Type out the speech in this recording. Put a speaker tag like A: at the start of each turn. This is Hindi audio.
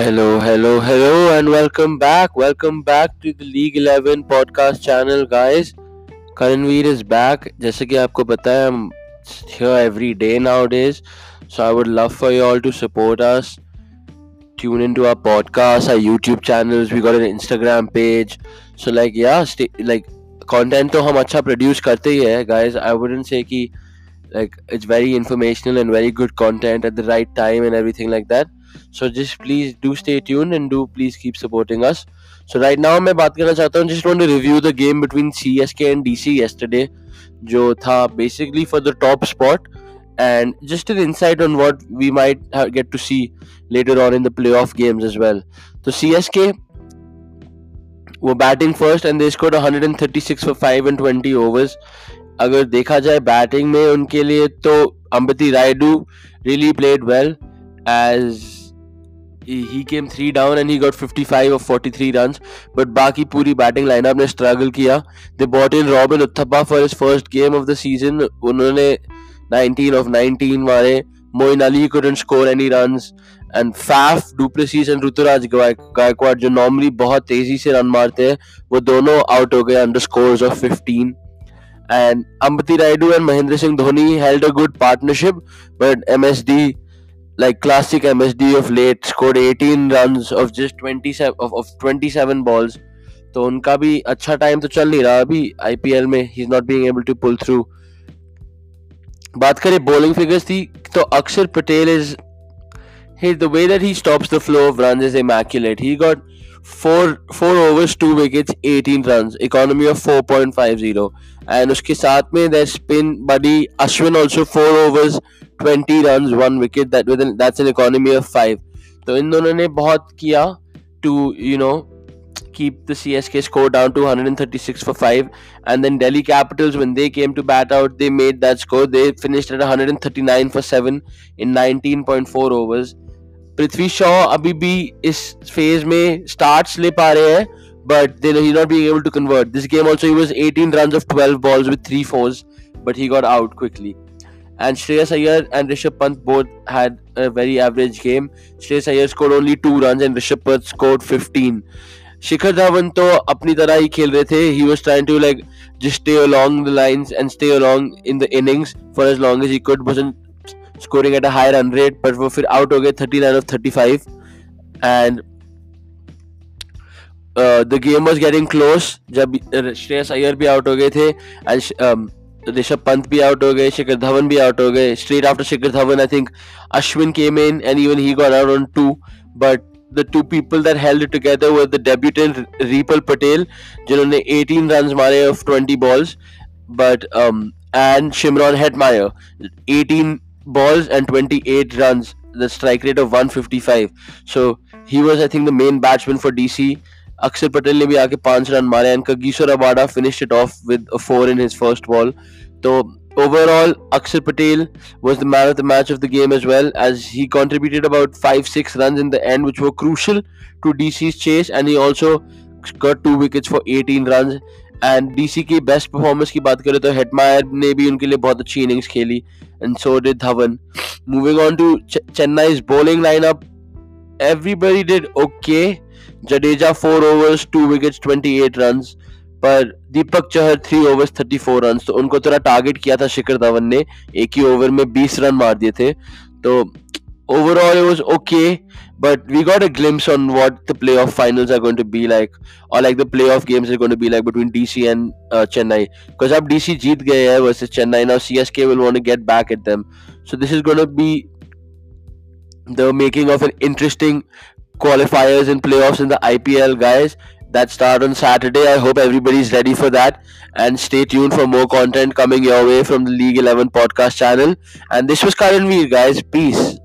A: Hello, hello, hello, and welcome back. Welcome back to the League 11 podcast channel, guys. Karanveer is back. जैसे कि आपको पता है, I'm here every day nowadays. So I would love for you all to support us. Tune into our podcast, our YouTube channels. We got an Instagram page. So like yeah, stay, like content तो हम अच्छा produce करते ही है, guys. I wouldn't say कि like it's very informational and very good content at the right time and everything like that. So just please do stay tuned and do please keep supporting us. So right now मैं बात करना चाहता हूँ just want to review the game between CSK and DC yesterday जो था basically for the top spot and just an insight on what we might get to see later on in the playoff games as well. So CSK were batting first and they scored 136 for 5 and 20 overs. अगर देखा जाए बैटिंग में उनके लिए तो Ambati Rayudu really played well as he came three down and he got 55 of 43 runs but बाकी पूरी बैटिंग लाइनअप ने स्ट्रगल किया they brought in Robin Uthappa for his first game of the season उन्होंने 19 of 19 मारे Moeen Ali couldn't score any runs and Faf, Duplessis and Ruturaj Gaikwad जो नॉर्मली बहुत तेज़ी से रन मारते हैं वो दोनों आउट हो गए under scores of 15 and Ambati Raidu and Mahendra Singh Dhoni held a good partnership but MSD like classic MSD of late scored 18 runs of just 27 of, of 27 balls तो उनका भी अच्छा टाइम तो चल नहीं रहा अभी आईपीएल में ही is not being able to pull through बात करें बॉलिंग फिगर्स थी तो Akshar Patel is he the way that he stops the flow of runs is immaculate. He got four four overs, two wickets, 18 runs, economy of 4.50. And उसके साथ में their spin buddy Ashwin also four overs, 20 runs, one wicket. That with an, that's an economy of five. तो इन दोनों ने बहुत किया to you know keep the CSK score down to 136 for 5 and then Delhi Capitals when they came to bat out they made that score they finished at 139 for 7 in 19.4 overs Prithvi Shaw अभी भी इस फेज में स्टार्ट्स ले पा रहे हैं but then he's not being able to convert. This game also he was 18 runs of 12 balls with three fours, but he got out quickly. And Shreyas Iyer and Rishabh Pant both had a very average game. Shreyas Iyer scored only two runs and Rishabh Pant scored 15. Shikhar Dhawan तो अपनी तरह ही खेल रहे थे. Trying to like just stay along the lines and stay along in the innings for as long as he could. wasn't scoring at a high run rate but वो फिर out हो गए 39 of 35 and uh, the game was getting close जब श्रेयस अय्यर भी आउट हो गए थे and ऋषभ पंत भी आउट हो गए शिखर धवन भी आउट हो गए straight after Shikhar Dhawan I think Ashwin came in and even he got out on two but the two people that held it together were the debutant Reepal Patel जिन्होंने 18 runs मारे of 20 balls but um and Shimron Hetmeyer 18 balls and 28 runs the strike rate of 155 so he was I think the main batsman for DC अक्षर पटेल ने भी आके पाँच रन मारे इनका गीशोर अबाडा finish it off with four in his first ball तो overall Akshar Patel was the man of the match of the game as well as he contributed about five six run in the end which was crucial to the chase and he also got two wickets for eighteen run and DC की बेस्ट परफॉर्मेंस की बात करें तो हेडमायर ने भी उनके लिए बहुत अच्छी इनिंग्स खेली and so did Dhawan moving on to Chennai is bowling line up everybody did okay Jadeja four overs two wicket twenty eight run पर Deepak Chahar three overs thirty four run तो उनको थोड़ा टारगेट किया था शिखर धवन ने। एक ही ओवर में बीस रन मार दिए थे। तो overall it was okay but we got a glimpse on what the play off finals be like play off games is going to like between DC and Chennai because अब डी सी जीत गए हैं versus Chennai now C S K will want get back at them so this is going to be the making of an interesting qualifiers and playoffs in the IPL guys that start on Saturday. I hope everybody's ready for that. And stay tuned for more content coming your way from the League 11 podcast channel. And this was Karan Veer, guys. Peace.